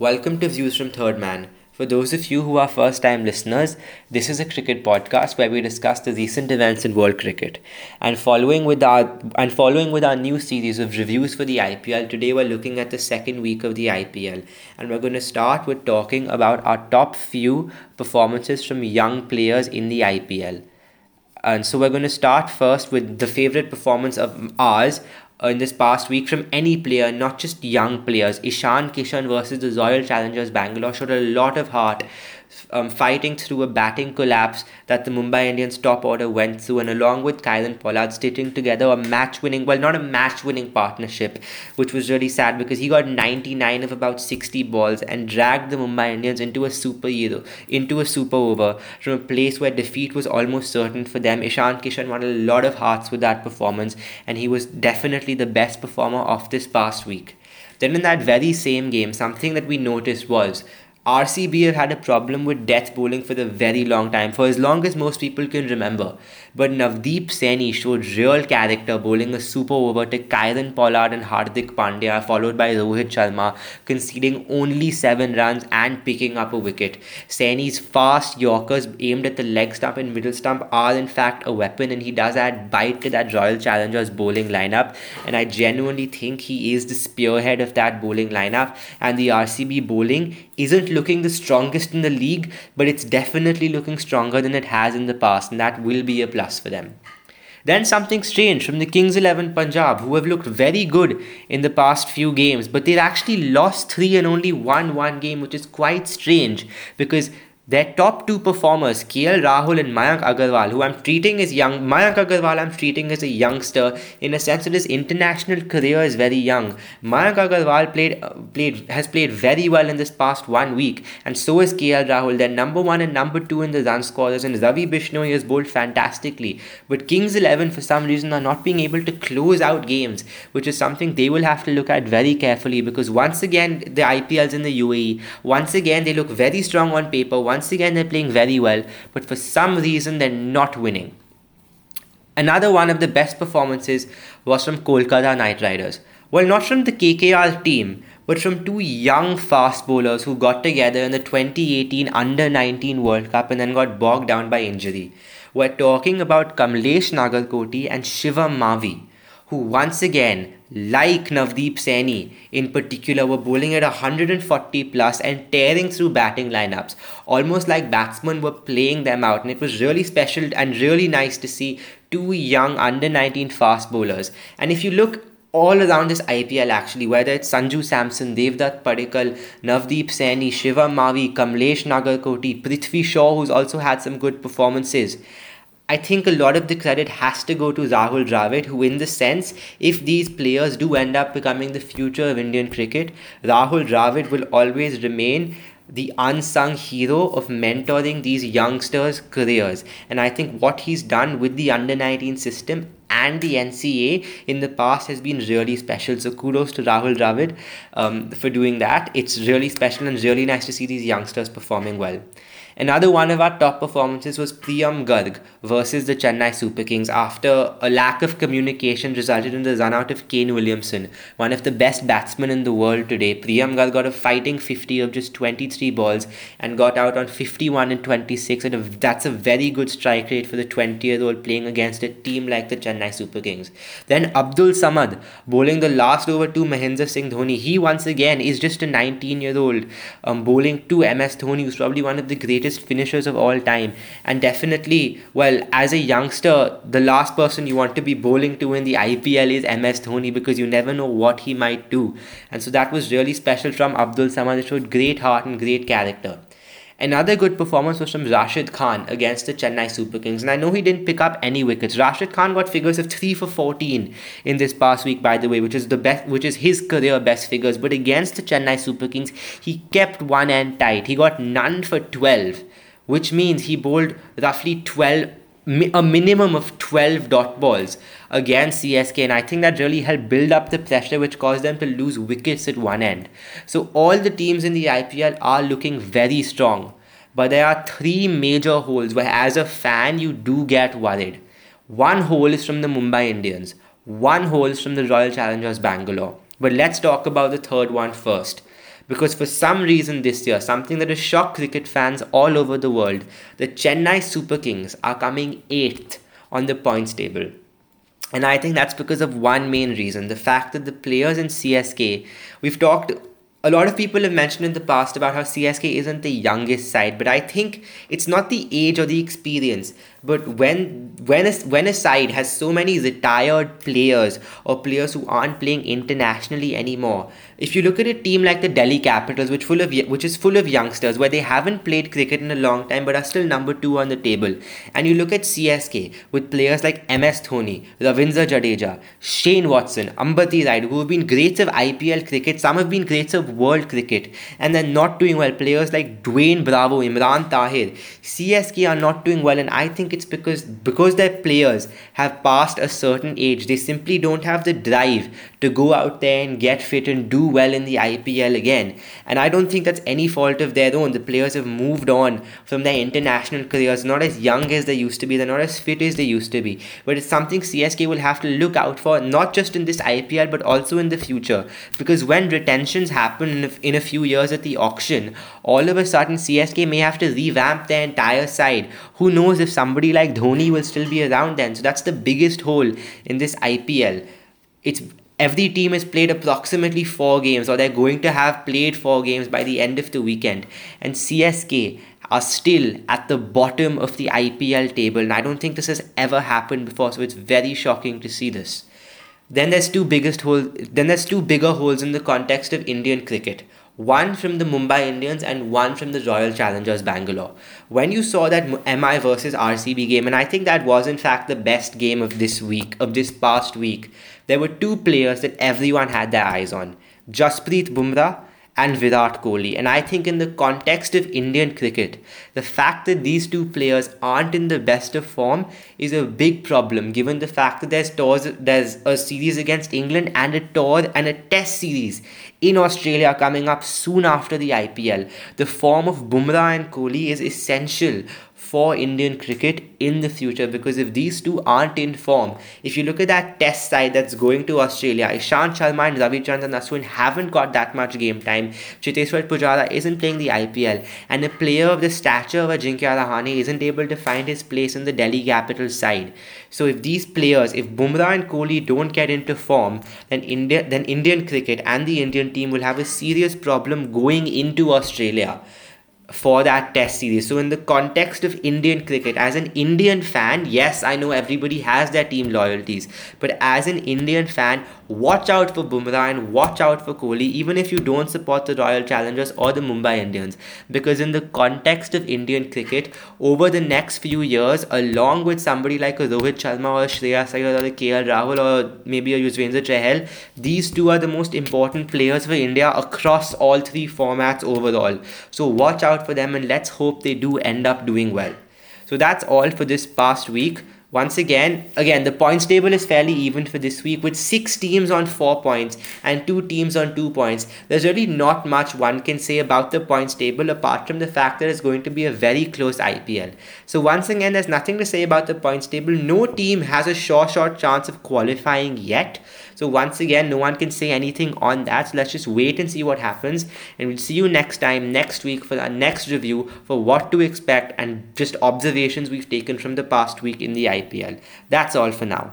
Welcome to Views from Third Man. For those of you who are first time listeners, this is a cricket podcast where we discuss the recent events in world cricket. And following with our and following with our new series of reviews for the IPL, today we're looking at the second week of the IPL. And we're going to start with talking about our top few performances from young players in the IPL. And so we're going to start first with the favorite performance of ours in this past week from any player, not just young players. Ishan Kishan versus the Royal Challengers Bangalore showed a lot of heart um, fighting through a batting collapse that the Mumbai Indians top order went through, and along with Kieron Pollard stitching together a match winning, well, not a match winning partnership, which was really sad because he got 99 of about 60 balls and dragged the Mumbai Indians into a super hero, into a super over from a place where defeat was almost certain for them. Ishan Kishan won a lot of hearts with that performance, and he was definitely the best performer of this past week. Then, in that very same game, something that we noticed was RCB have had a problem with death bowling for a very long time, for as long as most people can remember. But Navdeep Saini showed real character bowling a super over to Kieron Pollard and Hardik Pandya, followed by Rohit Sharma, conceding only 7 runs and picking up a wicket. Saini's fast Yorkers aimed at the leg stump and middle stump are in fact a weapon, and he does add bite to that Royal Challengers bowling lineup. And I genuinely think he is the spearhead of that bowling lineup, and the RCB bowling isn't looking the strongest in the league, but it's definitely looking stronger than it has in the past, and that will be a plus for them. Then something strange from the Kings 11 Punjab, who have looked very good in the past few games, but they've actually lost three and only won one game, which is quite strange because their top two performers, KL Rahul and Mayank Agarwal, who I'm treating as young, Mayank Agarwal I'm treating as a youngster in a sense that his international career is very young. Mayank Agarwal played, uh, played has played very well in this past one week, and so is KL Rahul. They're number one and number two in the run scorers, and Ravi Bishnoi has bowled fantastically. But Kings 11, for some reason, are not being able to close out games, which is something they will have to look at very carefully because once again, the IPLs in the UAE, once again, they look very strong on paper. Once once again they're playing very well, but for some reason they're not winning. Another one of the best performances was from Kolkata Knight Riders. Well, not from the KKR team, but from two young fast bowlers who got together in the 2018 Under 19 World Cup and then got bogged down by injury. We're talking about Kamlesh Nagarkoti and Shivam Mavi who once again, like Navdeep Saini in particular, were bowling at 140 plus and tearing through batting lineups, almost like batsmen were playing them out. And it was really special and really nice to see two young under 19 fast bowlers. And if you look all around this IPL actually, whether it's Sanju Samson, Devdutt Padikkal, Navdeep Saini, Shivam Mavi, Kamlesh Nagarkoti, Prithvi Shaw, who's also had some good performances. I think a lot of the credit has to go to Rahul Dravid, who, in the sense, if these players do end up becoming the future of Indian cricket, Rahul Dravid will always remain the unsung hero of mentoring these youngsters' careers. And I think what he's done with the under 19 system and the NCA in the past has been really special. So kudos to Rahul Dravid um, for doing that. It's really special and really nice to see these youngsters performing well. Another one of our top performances was Priyam Garg versus the Chennai Super Kings after a lack of communication resulted in the run out of Kane Williamson, one of the best batsmen in the world today. Priyam Garg got a fighting 50 of just 23 balls and got out on 51 and 26 and that's a very good strike rate for the 20 year old playing against a team like the Chennai Super Kings. Then Abdul Samad bowling the last over to Mahendra Singh Dhoni. He once again is just a 19 year old um, bowling to MS Dhoni who's probably one of the greatest greatest finishers of all time. And definitely, well, as a youngster, the last person you want to be bowling to in the IPL is MS Dhoni because you never know what he might do. And so that was really special from Abdul Samad. It showed great heart and great character. Another good performance was from Rashid Khan against the Chennai Super Kings. And I know he didn't pick up any wickets. Rashid Khan got figures of 3 for 14 in this past week, by the way, which is the best which is his career best figures. But against the Chennai Super Kings, he kept one end tight. He got none for 12, which means he bowled roughly 12 a minimum of 12 dot balls against CSK and I think that really helped build up the pressure which caused them to lose wickets at one end. So all the teams in the IPL are looking very strong but there are three major holes where as a fan you do get worried. One hole is from the Mumbai Indians, one hole is from the Royal Challengers Bangalore. But let's talk about the third one first because for some reason this year, something that has shocked cricket fans all over the world, the Chennai Super Kings are coming eighth on the points table. And I think that's because of one main reason the fact that the players in CSK, we've talked a lot of people have mentioned in the past about how CSK isn't the youngest side, but I think it's not the age or the experience. But when when a, when a side has so many retired players or players who aren't playing internationally anymore, if you look at a team like the Delhi Capitals, which full of which is full of youngsters, where they haven't played cricket in a long time but are still number two on the table, and you look at CSK with players like MS Dhoni, Ravindra Jadeja, Shane Watson, Ambati Rayudu, who have been greats of IPL cricket, some have been greats of world cricket, and they're not doing well. Players like Dwayne Bravo, Imran Tahir, CSK are not doing well, and I think it's because because their players have passed a certain age, they simply don't have the drive to go out there and get fit and do well in the IPL again. And I don't think that's any fault of their own. The players have moved on from their international careers, not as young as they used to be, they're not as fit as they used to be. But it's something CSK will have to look out for, not just in this IPL, but also in the future. Because when retentions happen in a few years at the auction, all of a sudden CSK may have to revamp their entire side. Who knows if somebody like Dhoni will still be around then? So that's the biggest hole in this IPL. It's every team has played approximately four games, or they're going to have played four games by the end of the weekend. And CSK are still at the bottom of the IPL table. And I don't think this has ever happened before, so it's very shocking to see this. Then there's two biggest holes. Then there's two bigger holes in the context of Indian cricket one from the Mumbai Indians and one from the Royal Challengers Bangalore. When you saw that MI versus RCB game, and I think that was in fact the best game of this week, of this past week, there were two players that everyone had their eyes on Jasprit Bumrah and Virat Kohli. And I think, in the context of Indian cricket, the fact that these two players aren't in the best of form is a big problem, given the fact that there's tours, there's a series against England and a tour and a test series in Australia coming up soon after the IPL. The form of Bumrah and Kohli is essential for Indian cricket in the future because if these two aren't in form, if you look at that test side that's going to Australia, Ishant Sharma and Ravichandran Ashwin haven't got that much game time. Cheteshwar Pujara isn't playing the IPL, and a player of the stature of Ajinkya Rahane isn't able to find his place in the Delhi Capitals side. So if these players, if Bumrah and Kohli don't get into form, then India, then Indian cricket and the Indian team will have a serious problem going into Australia for that test series. So, in the context of Indian cricket, as an Indian fan, yes, I know everybody has their team loyalties, but as an Indian fan, watch out for Bumrah and watch out for Kohli, even if you don't support the Royal Challengers or the Mumbai Indians. Because, in the context of Indian cricket, over the next few years, along with somebody like a Rohit Sharma or a Shreyas Iyer or a KL Rahul or maybe a Yuzvendra Chahal, these two are the most important players for India across all three formats overall. So, watch out for them and let's hope they do end up doing well. So, that's all for this past week once again, again, the points table is fairly even for this week with six teams on four points and two teams on two points. There's really not much one can say about the points table apart from the fact that it's going to be a very close IPL. So, once again, there's nothing to say about the points table. No team has a sure short chance of qualifying yet. So, once again, no one can say anything on that. So, let's just wait and see what happens. And we'll see you next time, next week, for our next review for what to expect and just observations we've taken from the past week in the IPL. IPL. That's all for now.